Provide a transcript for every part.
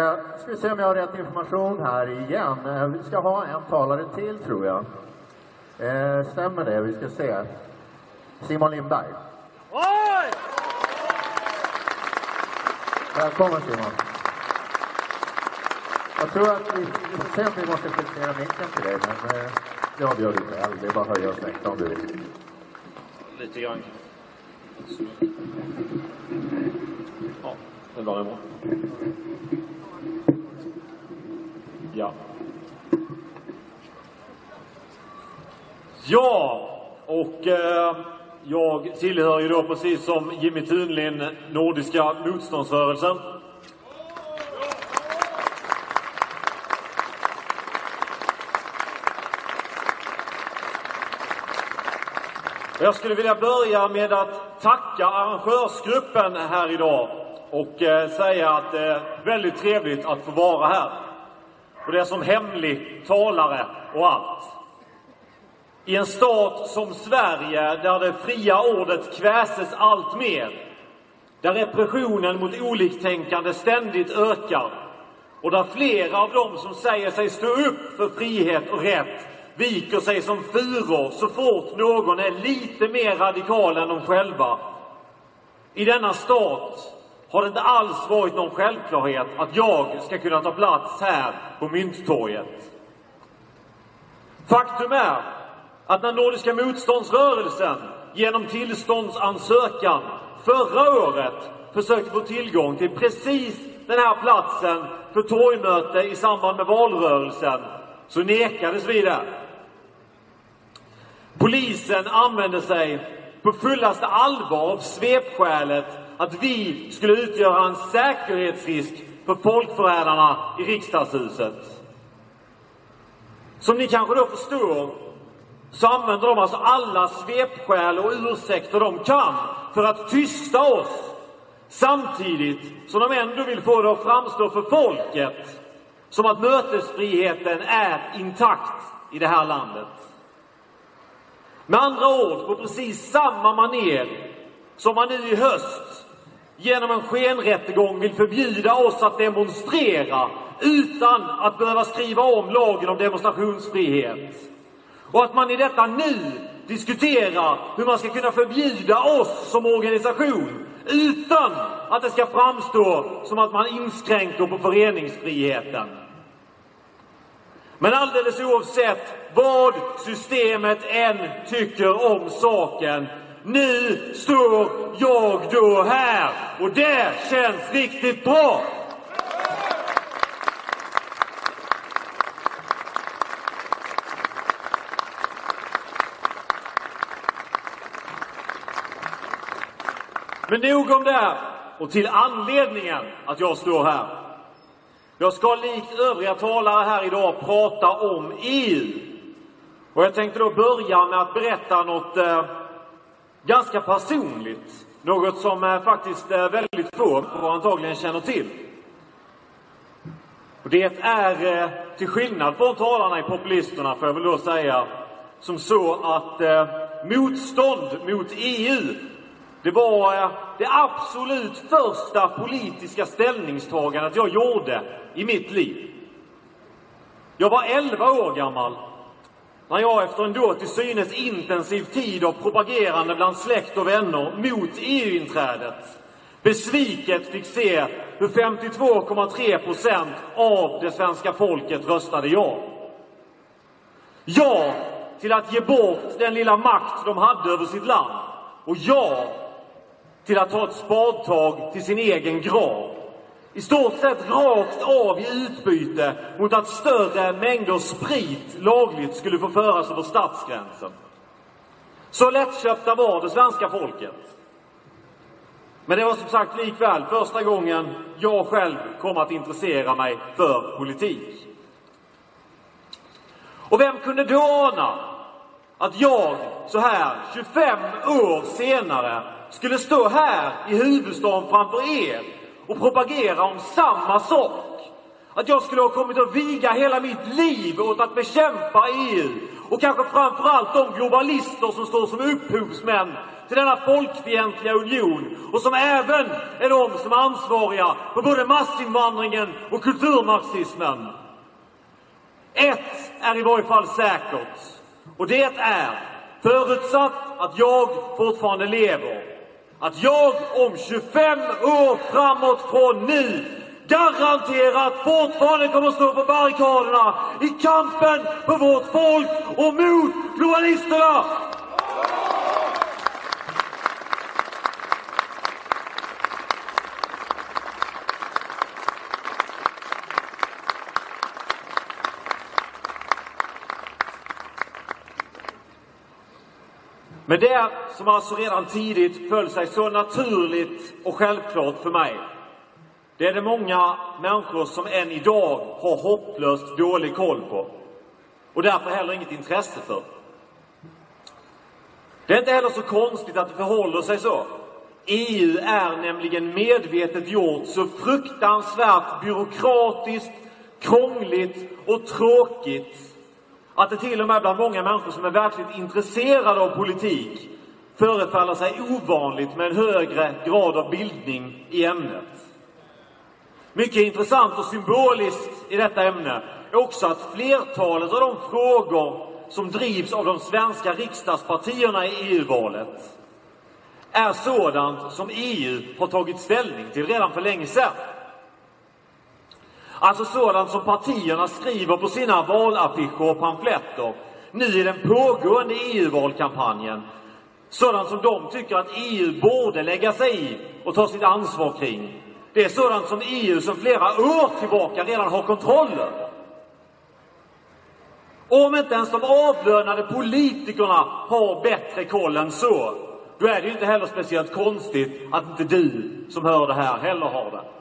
Eh, ska vi se om jag har rätt information här igen. Eh, vi ska ha en talare till, tror jag. Eh, stämmer det? Vi ska se. Simon Lindberg. Oj! Välkommen Simon. Jag tror att vi, vi får se om vi måste justera micken till dig, men eh, det avgör du själv. Det är bara att höja och sänka om du vill. Lite grann. Ja, det var bra. Ja. Ja, och eh, jag tillhör ju då precis som Jimmy Thunlind Nordiska motståndsrörelsen. Jag skulle vilja börja med att tacka arrangörsgruppen här idag och eh, säga att det är väldigt trevligt att få vara här. Och det är som hemlig talare och allt. I en stat som Sverige, där det fria ordet kväses allt mer, där repressionen mot oliktänkande ständigt ökar och där flera av dem som säger sig stå upp för frihet och rätt viker sig som furor så fort någon är lite mer radikal än de själva. I denna stat har det inte alls varit någon självklarhet att jag ska kunna ta plats här på Mynttorget. Faktum är att när Nordiska motståndsrörelsen genom tillståndsansökan förra året försökte få tillgång till precis den här platsen för torgmöte i samband med valrörelsen så nekades vi det. Polisen använde sig på fullaste allvar av svepskälet att vi skulle utgöra en säkerhetsrisk för folkförrädarna i riksdagshuset. Som ni kanske då förstår så använder de alltså alla svepskäl och ursäkter de kan för att tysta oss samtidigt som de ändå vill få det att framstå för folket som att mötesfriheten är intakt i det här landet. Med andra ord, på precis samma maner som man nu i höst genom en skenrättegång vill förbjuda oss att demonstrera utan att behöva skriva om lagen om demonstrationsfrihet. Och att man i detta nu diskuterar hur man ska kunna förbjuda oss som organisation utan att det ska framstå som att man inskränker på föreningsfriheten. Men alldeles oavsett vad systemet än tycker om saken, nu står jag då här och det känns riktigt bra. Men nog om det och till anledningen att jag står här. Jag ska likt övriga talare här idag prata om EU. Och jag tänkte då börja med att berätta något eh, ganska personligt. Något som faktiskt eh, väldigt få antagligen känner till. Och det är, eh, till skillnad från talarna i Populisterna, får jag väl då säga, som så att eh, motstånd mot EU det var eh, det absolut första politiska ställningstagandet jag gjorde i mitt liv. Jag var 11 år gammal när jag efter en då till synes intensiv tid av propagerande bland släkt och vänner mot EU-inträdet besviket fick se hur 52,3 procent av det svenska folket röstade ja. Ja till att ge bort den lilla makt de hade över sitt land. Och ja till att ta ett spadtag till sin egen grav. I stort sett rakt av i utbyte mot att större mängder sprit lagligt skulle få föras över stadsgränsen. Så lättköpta var det svenska folket. Men det var som sagt likväl första gången jag själv kom att intressera mig för politik. Och vem kunde då ana att jag så här 25 år senare skulle stå här i huvudstaden framför er och propagera om samma sak. Att jag skulle ha kommit att viga hela mitt liv åt att bekämpa EU och kanske framför allt de globalister som står som upphovsmän till denna folkfientliga union och som även är de som är ansvariga för både massinvandringen och kulturmarxismen. Ett är i varje fall säkert och det är förutsatt att jag fortfarande lever att jag om 25 år framåt från nu garanterat fortfarande kommer att stå på barrikaderna i kampen för vårt folk och mot globalisterna! Men det som alltså redan tidigt föll sig så naturligt och självklart för mig, det är det många människor som än idag har hopplöst dålig koll på och därför heller inget intresse för. Det är inte heller så konstigt att det förhåller sig så. EU är nämligen medvetet gjort så fruktansvärt byråkratiskt, krångligt och tråkigt att det till och med bland många människor som är verkligt intresserade av politik förefaller sig ovanligt med en högre grad av bildning i ämnet. Mycket intressant och symboliskt i detta ämne är också att flertalet av de frågor som drivs av de svenska riksdagspartierna i EU-valet är sådant som EU har tagit ställning till redan för länge sedan. Alltså sådant som partierna skriver på sina valaffischer och pamfletter nu i den pågående EU-valkampanjen. Sådant som de tycker att EU borde lägga sig i och ta sitt ansvar kring. Det är sådant som EU som flera år tillbaka redan har kontroll över. Om inte ens de avlönade politikerna har bättre koll än så, då är det ju inte heller speciellt konstigt att inte du som hör det här heller har det.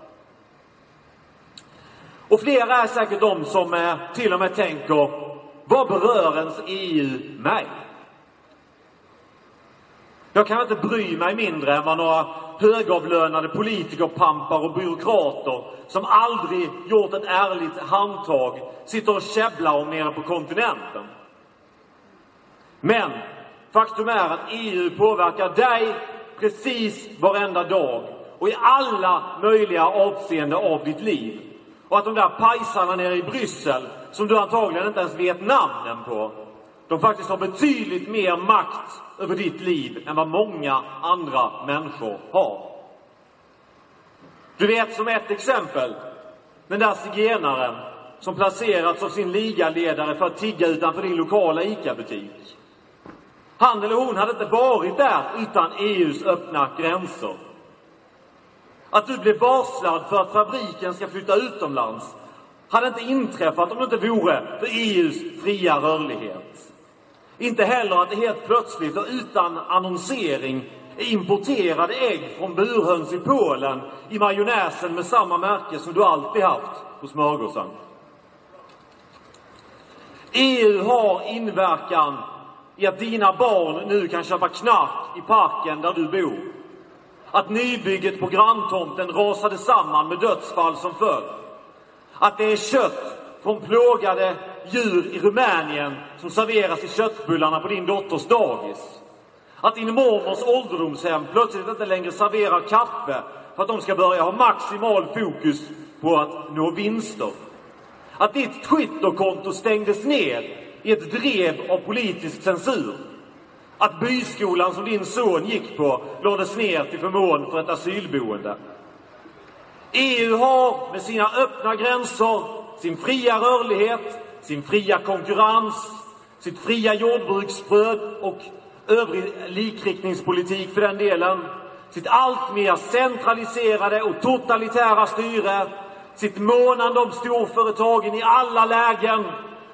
Och flera är säkert de som eh, till och med tänker, vad berör ens EU mig? Jag kan inte bry mig mindre än vad några högavlönade politikerpampar och byråkrater som aldrig gjort ett ärligt handtag sitter och käbblar om nere på kontinenten. Men faktum är att EU påverkar dig precis varenda dag och i alla möjliga avseenden av ditt liv. Och att de där pajsarna nere i Bryssel, som du antagligen inte ens vet namnen på, de faktiskt har betydligt mer makt över ditt liv än vad många andra människor har. Du vet, som ett exempel, den där zigenaren som placerats av sin ligaledare för att tigga utanför din lokala ICA-butik. Han eller hon hade inte varit där utan EUs öppna gränser. Att du blev varslad för att fabriken ska flytta utomlands hade inte inträffat om det inte vore för EUs fria rörlighet. Inte heller att det helt plötsligt och utan annonsering är importerade ägg från burhöns i Polen i majonnäsen med samma märke som du alltid haft på smörgåsen. EU har inverkan i att dina barn nu kan köpa knark i parken där du bor att nybygget på granntomten rasade samman med dödsfall som följd. Att det är kött från plågade djur i Rumänien som serveras i köttbullarna på din dotters dagis. Att din mormors ålderdomshem plötsligt inte längre serverar kaffe för att de ska börja ha maximal fokus på att nå vinster. Att ditt Twitterkonto stängdes ned i ett drev av politisk censur att byskolan som din son gick på lades ner till förmån för ett asylboende. EU har med sina öppna gränser, sin fria rörlighet, sin fria konkurrens, sitt fria jordbruksbröd och övrig likriktningspolitik för den delen, sitt allt mer centraliserade och totalitära styre, sitt månande om storföretagen i alla lägen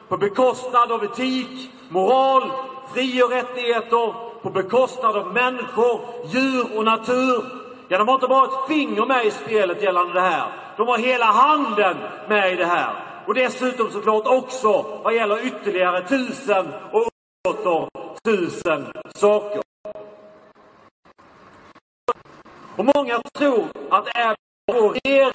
på bekostnad av etik, moral, fri och rättigheter på bekostnad av människor, djur och natur. Ja, de har inte bara ett finger med i spelet gällande det här. De har hela handen med i det här. Och dessutom såklart också vad gäller ytterligare tusen och åter tusen saker. Och många tror att även vår regering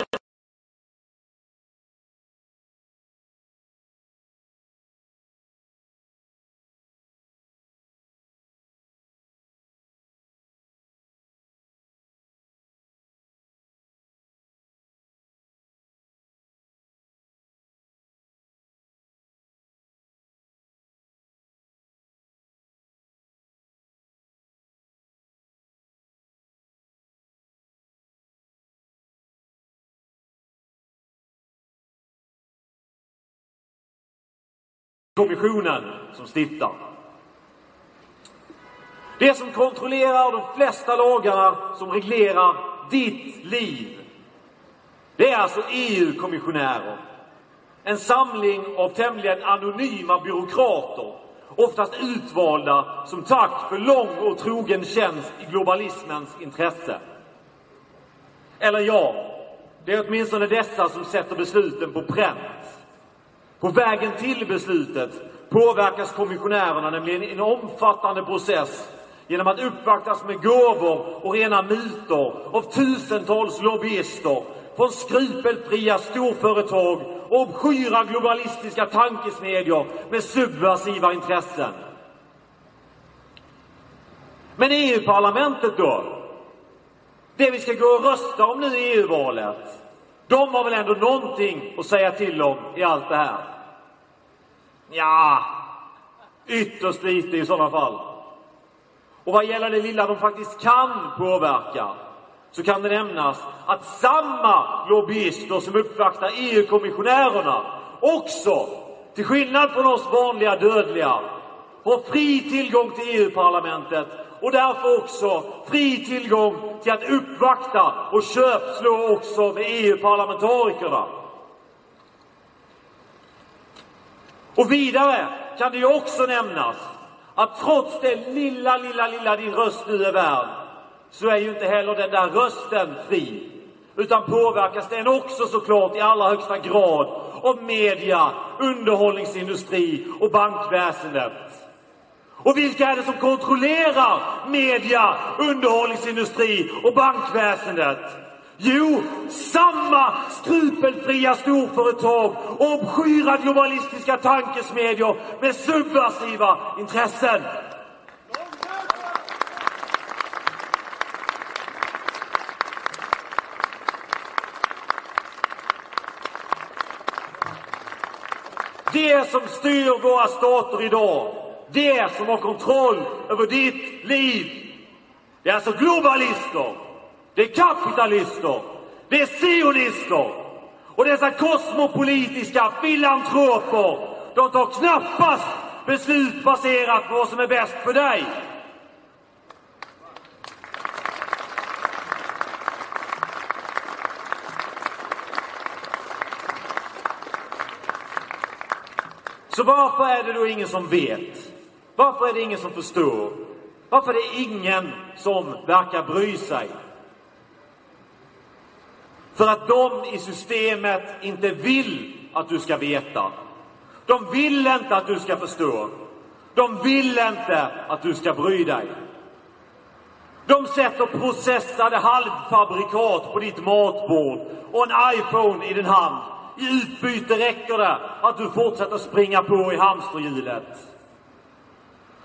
kommissionen som stiftar. Det som kontrollerar de flesta lagarna som reglerar ditt liv. Det är alltså EU-kommissionärer. En samling av tämligen anonyma byråkrater, oftast utvalda som tack för lång och trogen tjänst i globalismens intresse. Eller ja, det är åtminstone dessa som sätter besluten på pränt. På vägen till beslutet påverkas kommissionärerna nämligen i en omfattande process genom att uppvaktas med gåvor och rena mutor av tusentals lobbyister från skrupelfria storföretag och obskyra globalistiska tankesmedjor med subversiva intressen. Men EU-parlamentet då? Det vi ska gå och rösta om nu i EU-valet. De har väl ändå någonting att säga till om i allt det här? Ja, ytterst lite i sådana fall. Och vad gäller det lilla de faktiskt kan påverka så kan det nämnas att samma lobbyister som uppvaktar EU-kommissionärerna också, till skillnad från oss vanliga dödliga, har fri tillgång till EU-parlamentet och därför också fri tillgång till att uppvakta och köpslå också med EU-parlamentarikerna. Och vidare kan det ju också nämnas att trots det lilla, lilla, lilla din röst nu är värd, så är ju inte heller den där rösten fri. Utan påverkas den också såklart i allra högsta grad av media, underhållningsindustri och bankväsendet. Och vilka är det som kontrollerar media, underhållningsindustri och bankväsendet? Jo, samma skrupelfria storföretag och obskyra globalistiska tankesmedjor med subversiva intressen. Det som styr våra stater idag, det som har kontroll över ditt liv, det är alltså globalister, det är kapitalister, det är sionister och dessa kosmopolitiska filantroper, de tar knappast beslut baserat på vad som är bäst för dig. Så varför är det då ingen som vet? Varför är det ingen som förstår? Varför är det ingen som verkar bry sig? För att de i systemet inte vill att du ska veta. De vill inte att du ska förstå. De vill inte att du ska bry dig. De sätter processade halvfabrikat på ditt matbord och en iPhone i din hand. I utbyte räcker det att du fortsätter springa på i hamsterhjulet.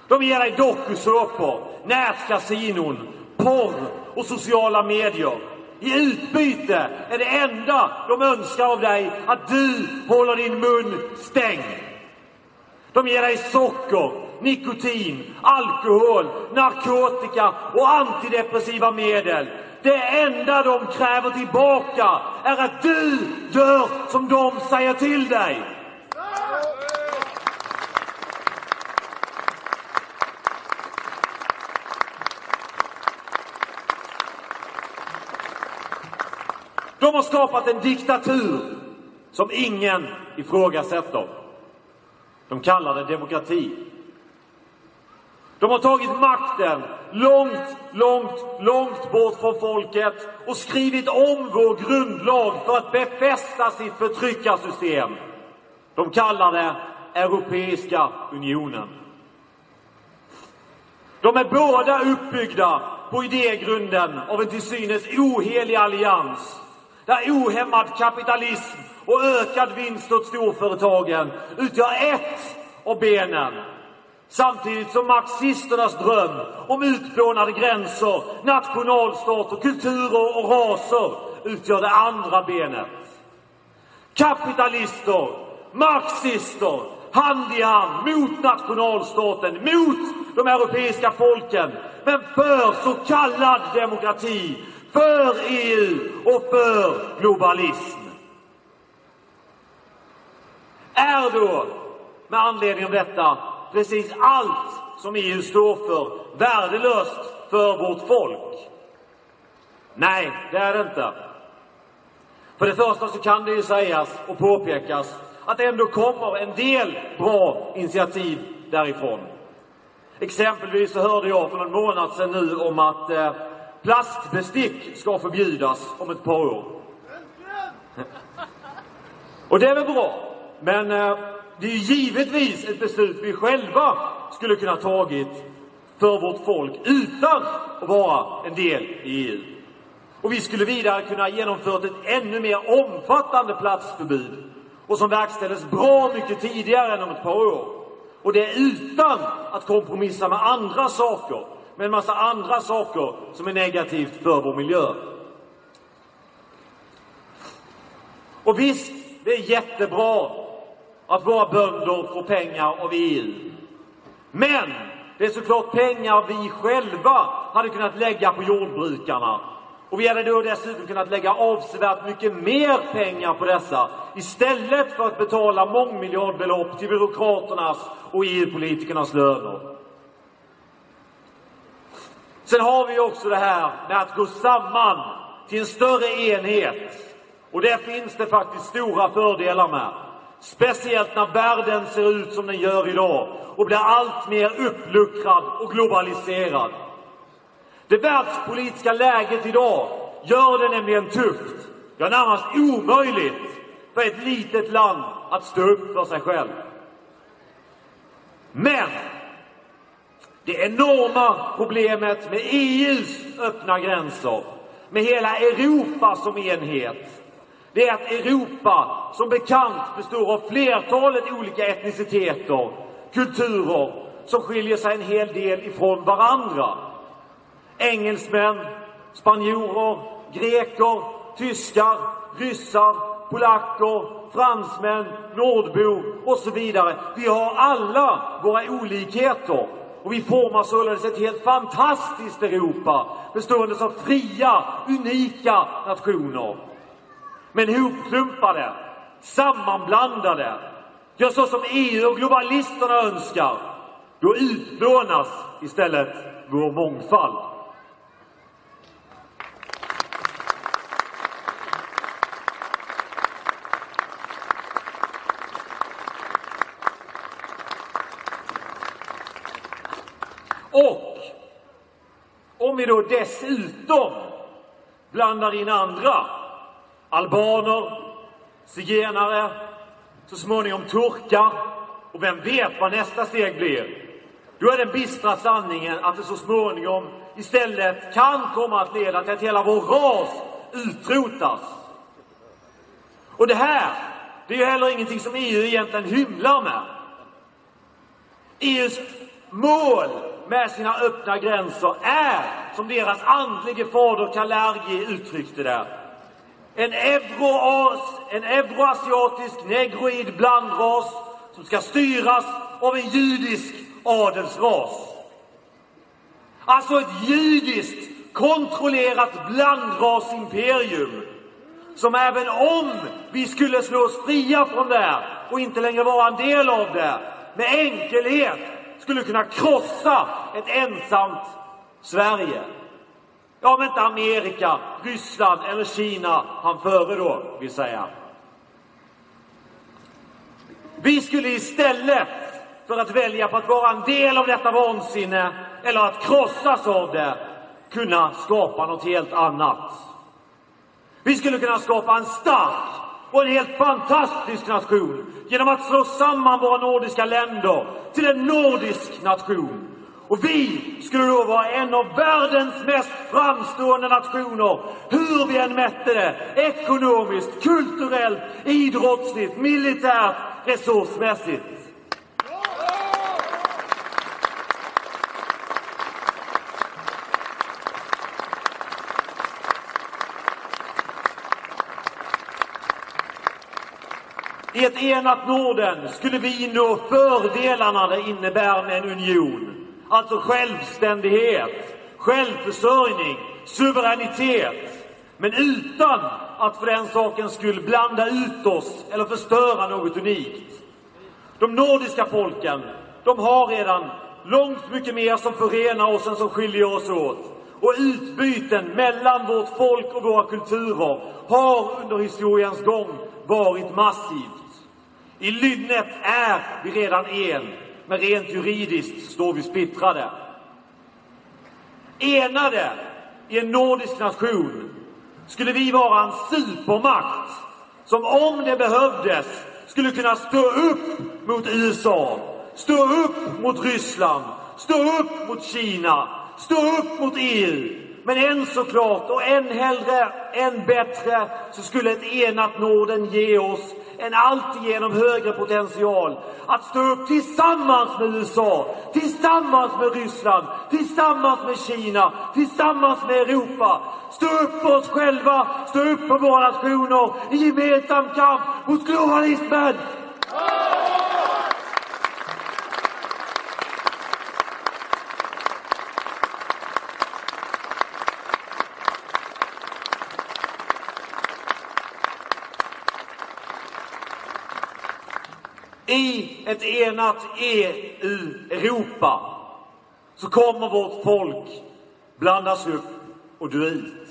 De ger dig dokusåpor, nätkasinon, porr och sociala medier. I utbyte är det enda de önskar av dig att du håller din mun stängd. De ger dig socker, nikotin, alkohol, narkotika och antidepressiva medel. Det enda de kräver tillbaka är att du gör som de säger till dig. De har skapat en diktatur som ingen ifrågasätter. De kallar det demokrati. De har tagit makten långt, långt, långt bort från folket och skrivit om vår grundlag för att befästa sitt förtryckarsystem. De kallar det Europeiska unionen. De är båda uppbyggda på idégrunden av en till synes ohelig allians där ohämmad kapitalism och ökad vinst åt storföretagen utgör ett av benen. Samtidigt som marxisternas dröm om utplånade gränser, nationalstater, kulturer och raser utgör det andra benet. Kapitalister, marxister, hand i hand mot nationalstaten, mot de europeiska folken, men för så kallad demokrati, för EU och för globalism. Är då med anledning av detta precis allt som EU står för värdelöst för vårt folk? Nej, det är det inte. För det första så kan det ju sägas och påpekas att det ändå kommer en del bra initiativ därifrån. Exempelvis så hörde jag för en månad sedan nu om att eh, plastbestick ska förbjudas om ett par år. Och det är väl bra. Men eh, det är ju givetvis ett beslut vi själva skulle kunna tagit för vårt folk utan att vara en del i EU. Och vi skulle vidare kunna genomfört ett ännu mer omfattande platsförbud och som verkställdes bra mycket tidigare än om ett par år. Och det utan att kompromissa med andra saker, med en massa andra saker som är negativt för vår miljö. Och visst, det är jättebra att våra bönder får pengar av EU. Men det är såklart pengar vi själva hade kunnat lägga på jordbrukarna. Och vi hade då dessutom kunnat lägga avsevärt mycket mer pengar på dessa istället för att betala mångmiljardbelopp till byråkraternas och EU-politikernas löner. Sen har vi också det här med att gå samman till en större enhet. Och det finns det faktiskt stora fördelar med. Speciellt när världen ser ut som den gör idag och blir allt mer uppluckrad och globaliserad. Det världspolitiska läget idag gör det nämligen tufft, ja närmast omöjligt, för ett litet land att stå upp för sig själv. Men det enorma problemet med EUs öppna gränser, med hela Europa som enhet, det är att Europa som bekant består av flertalet olika etniciteter, kulturer som skiljer sig en hel del ifrån varandra. Engelsmän, spanjorer, greker, tyskar, ryssar, polacker, fransmän, nordbor och så vidare. Vi har alla våra olikheter och vi formar således ett helt fantastiskt Europa bestående av fria, unika nationer. Men hopklumpade, sammanblandade, ja så som EU och globalisterna önskar, då utplånas istället vår mångfald. Och om vi då dessutom blandar in andra, albaner, zigenare, så småningom turkar och vem vet vad nästa steg blir? Då är den bistra sanningen att det så småningom istället kan komma att leda till att hela vår ras utrotas. Och det här, det är ju heller ingenting som EU egentligen hymlar med. EUs mål med sina öppna gränser är, som deras andlige fader Kalergi uttryckte det, en, euroas, en euroasiatisk negroid blandras som ska styras av en judisk adelsras. Alltså ett judiskt kontrollerat blandrasimperium som även om vi skulle slå oss fria från det och inte längre vara en del av det med enkelhet skulle kunna krossa ett ensamt Sverige. Ja, om inte Amerika, Ryssland eller Kina han före då, vill säga. Vi skulle istället för att välja på att vara en del av detta vansinne eller att krossas av det kunna skapa något helt annat. Vi skulle kunna skapa en stark och en helt fantastisk nation genom att slå samman våra nordiska länder till en nordisk nation. Och vi skulle då vara en av världens mest framstående nationer, hur vi än mätte det, ekonomiskt, kulturellt, idrottsligt, militärt, resursmässigt. I ett enat Norden skulle vi nå fördelarna det innebär med en union. Alltså självständighet, självförsörjning, suveränitet. Men utan att för den sakens skull blanda ut oss eller förstöra något unikt. De nordiska folken, de har redan långt mycket mer som förenar oss än som skiljer oss åt. Och utbyten mellan vårt folk och våra kulturer har under historiens gång varit massivt. I Lynnet är vi redan en, men rent juridiskt står vi splittrade. Enade i en nordisk nation skulle vi vara en supermakt som om det behövdes skulle kunna stå upp mot USA, stå upp mot Ryssland, stå upp mot Kina, stå upp mot EU. Men än såklart, och än hellre, än bättre, så skulle ett enat Norden ge oss en alltigenom högre potential att stå upp tillsammans med USA, tillsammans med Ryssland, tillsammans med Kina, tillsammans med Europa. Stå upp för oss själva, stå upp för våra nationer i gemensam kamp mot globalismen! I ett enat EU-Europa så kommer vårt folk blandas upp och dö ut.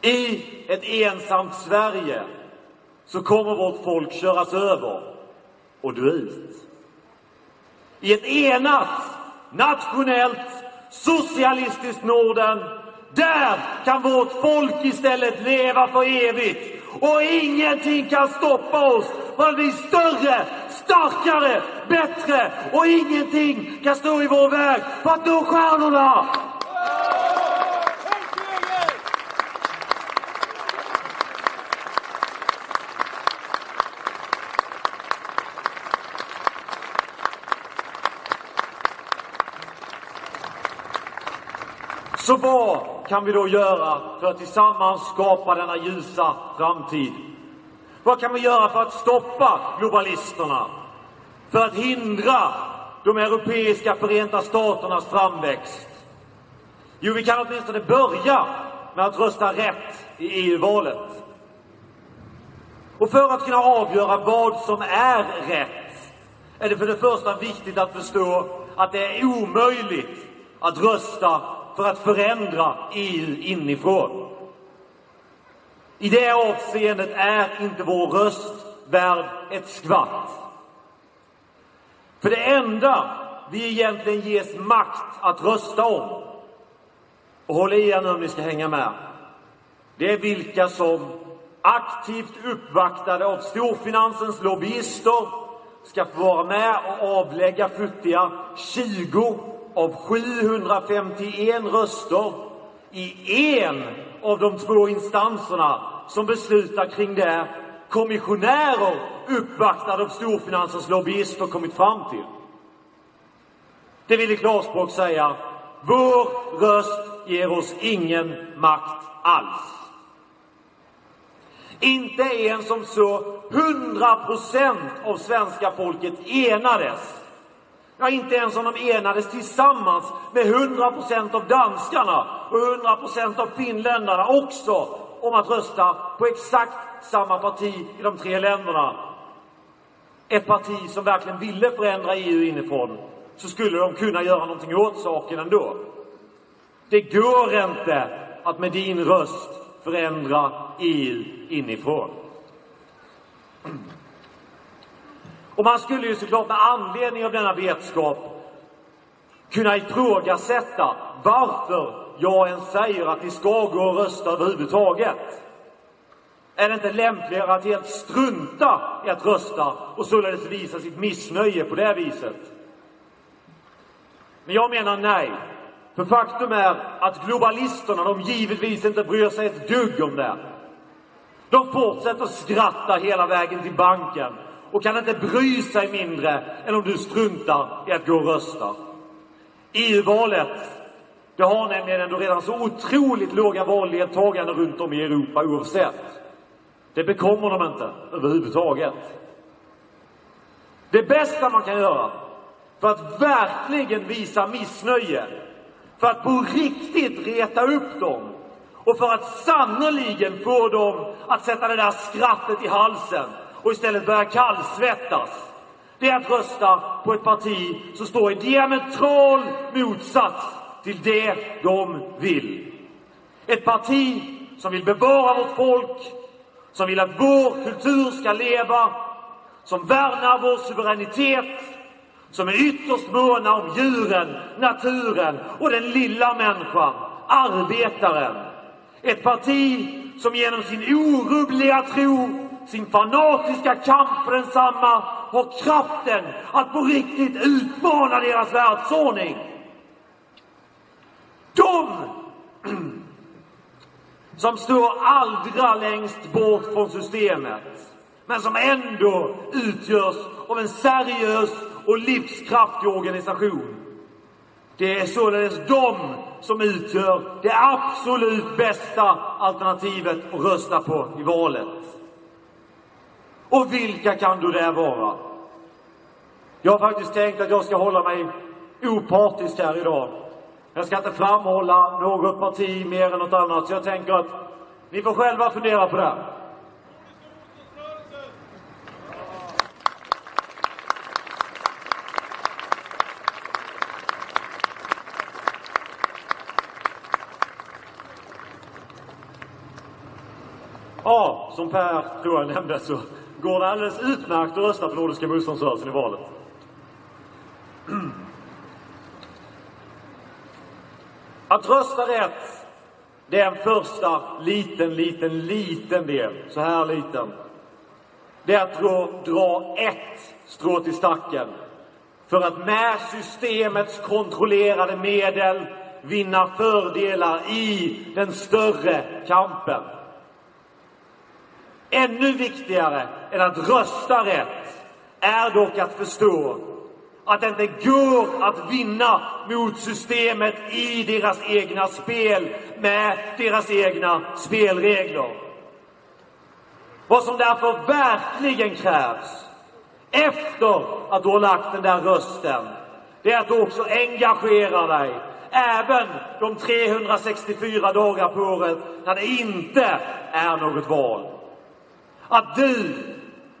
I ett ensamt Sverige så kommer vårt folk köras över och dö ut. I ett enat, nationellt, socialistiskt Norden, där kan vårt folk istället leva för evigt. Och ingenting kan stoppa oss från att bli större, starkare, bättre. Och ingenting kan stå i vår väg för att nå stjärnorna. Så vad kan vi då göra för att tillsammans skapa denna ljusa framtid? Vad kan vi göra för att stoppa globalisterna? För att hindra de europeiska förenta staternas framväxt? Jo, vi kan åtminstone börja med att rösta rätt i EU-valet. Och för att kunna avgöra vad som är rätt är det för det första viktigt att förstå att det är omöjligt att rösta för att förändra EU inifrån. I det avseendet är inte vår röst värd ett skvatt. För det enda vi egentligen ges makt att rösta om, och håll i er nu om ni ska hänga med, det är vilka som aktivt uppvaktade av storfinansens lobbyister ska få vara med och avlägga futtiga 20 av 751 röster i en av de två instanserna som beslutar kring det kommissionärer uppvaktade av storfinansens lobbyister kommit fram till. Det vill i klarspråk säga, vår röst ger oss ingen makt alls. Inte ens om så 100 procent av svenska folket enades Ja, inte ens om de enades tillsammans med 100 procent av danskarna och 100 procent av finländarna också om att rösta på exakt samma parti i de tre länderna. Ett parti som verkligen ville förändra EU inifrån, så skulle de kunna göra någonting åt saken ändå. Det går inte att med din röst förändra EU inifrån. Och man skulle ju såklart med anledning av denna vetskap kunna ifrågasätta varför jag ens säger att ni ska gå och rösta överhuvudtaget. Är det inte lämpligare att helt strunta i att rösta och således visa sitt missnöje på det viset? Men jag menar nej. För faktum är att globalisterna, de givetvis inte bryr sig ett dugg om det. De fortsätter skratta hela vägen till banken och kan inte bry sig mindre än om du struntar i att gå och rösta. EU-valet, det har nämligen ändå redan så otroligt låga valdeltagande runt om i Europa oavsett. Det bekommer de inte överhuvudtaget. Det bästa man kan göra för att verkligen visa missnöje, för att på riktigt reta upp dem och för att sannoliken få dem att sätta det där skrattet i halsen och istället börjar kallsvettas. Det är att rösta på ett parti som står i diametral motsats till det de vill. Ett parti som vill bevara vårt folk, som vill att vår kultur ska leva, som värnar vår suveränitet, som är ytterst måna om djuren, naturen och den lilla människan, arbetaren. Ett parti som genom sin orubbliga tro, sin fanatiska kamp för densamma har kraften att på riktigt utmana deras världsordning. De som står allra längst bort från systemet, men som ändå utgörs av en seriös och livskraftig organisation. Det är således de som utgör det absolut bästa alternativet att rösta på i valet. Och vilka kan då det vara? Jag har faktiskt tänkt att jag ska hålla mig opartisk här idag. Jag ska inte framhålla något parti mer än något annat, så jag tänker att ni får själva fundera på det. Ja, som Per tror jag nämnde så går det alldeles utmärkt att rösta på Nordiska motståndsrörelsen i valet. Att rösta rätt, det är en första liten, liten, liten del. Så här liten. Det är att dra, dra ett strå till stacken för att med systemets kontrollerade medel vinna fördelar i den större kampen. Ännu viktigare än att rösta rätt är dock att förstå att det inte går att vinna mot systemet i deras egna spel med deras egna spelregler. Vad som därför verkligen krävs efter att du har lagt den där rösten, det är att du också engagerar dig även de 364 dagar på året när det inte är något val. Att du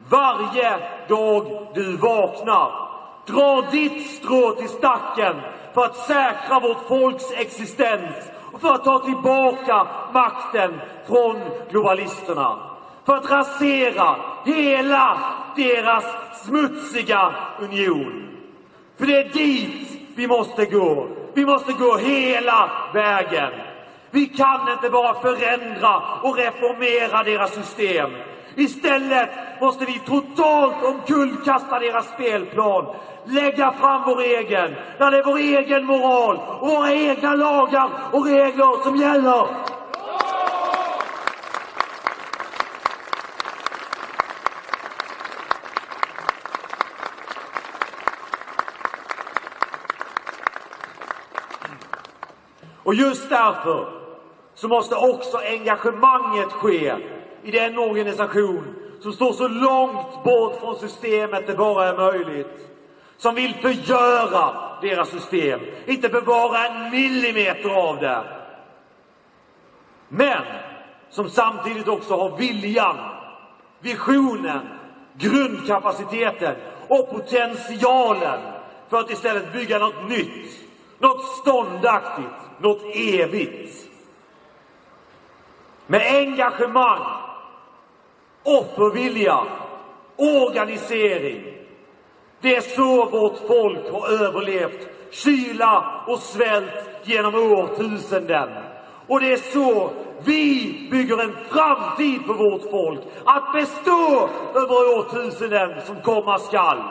varje dag du vaknar drar ditt strå till stacken för att säkra vårt folks existens och för att ta tillbaka makten från globalisterna. För att rasera hela deras smutsiga union. För det är dit vi måste gå. Vi måste gå hela vägen. Vi kan inte bara förändra och reformera deras system. Istället måste vi totalt omkullkasta deras spelplan. Lägga fram vår egen, där det är vår egen moral och våra egna lagar och regler som gäller. Och just därför så måste också engagemanget ske i den organisation som står så långt bort från systemet det bara är möjligt. Som vill förgöra deras system, inte bevara en millimeter av det. Men som samtidigt också har viljan, visionen, grundkapaciteten och potentialen för att istället bygga något nytt, något ståndaktigt, något evigt. Med engagemang, offervilja, organisering. Det är så vårt folk har överlevt kyla och svält genom årtusenden. Och det är så vi bygger en framtid för vårt folk att bestå över årtusenden som komma skall.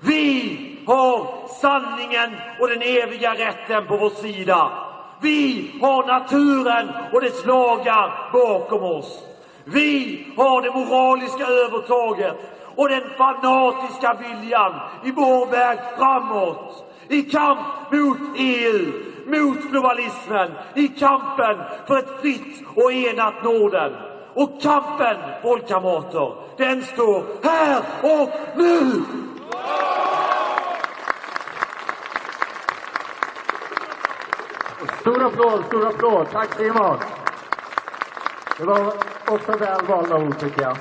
Vi har sanningen och den eviga rätten på vår sida. Vi har naturen och dess lagar bakom oss. Vi har det moraliska övertaget och den fanatiska viljan i vår väg framåt. I kamp mot EU, mot globalismen, i kampen för ett fritt och enat Norden. Och kampen, folkkamrater, den står här och nu! Stor applåd, stor applåd. Tack Simon. Det var och för väl valda ord tycker jag.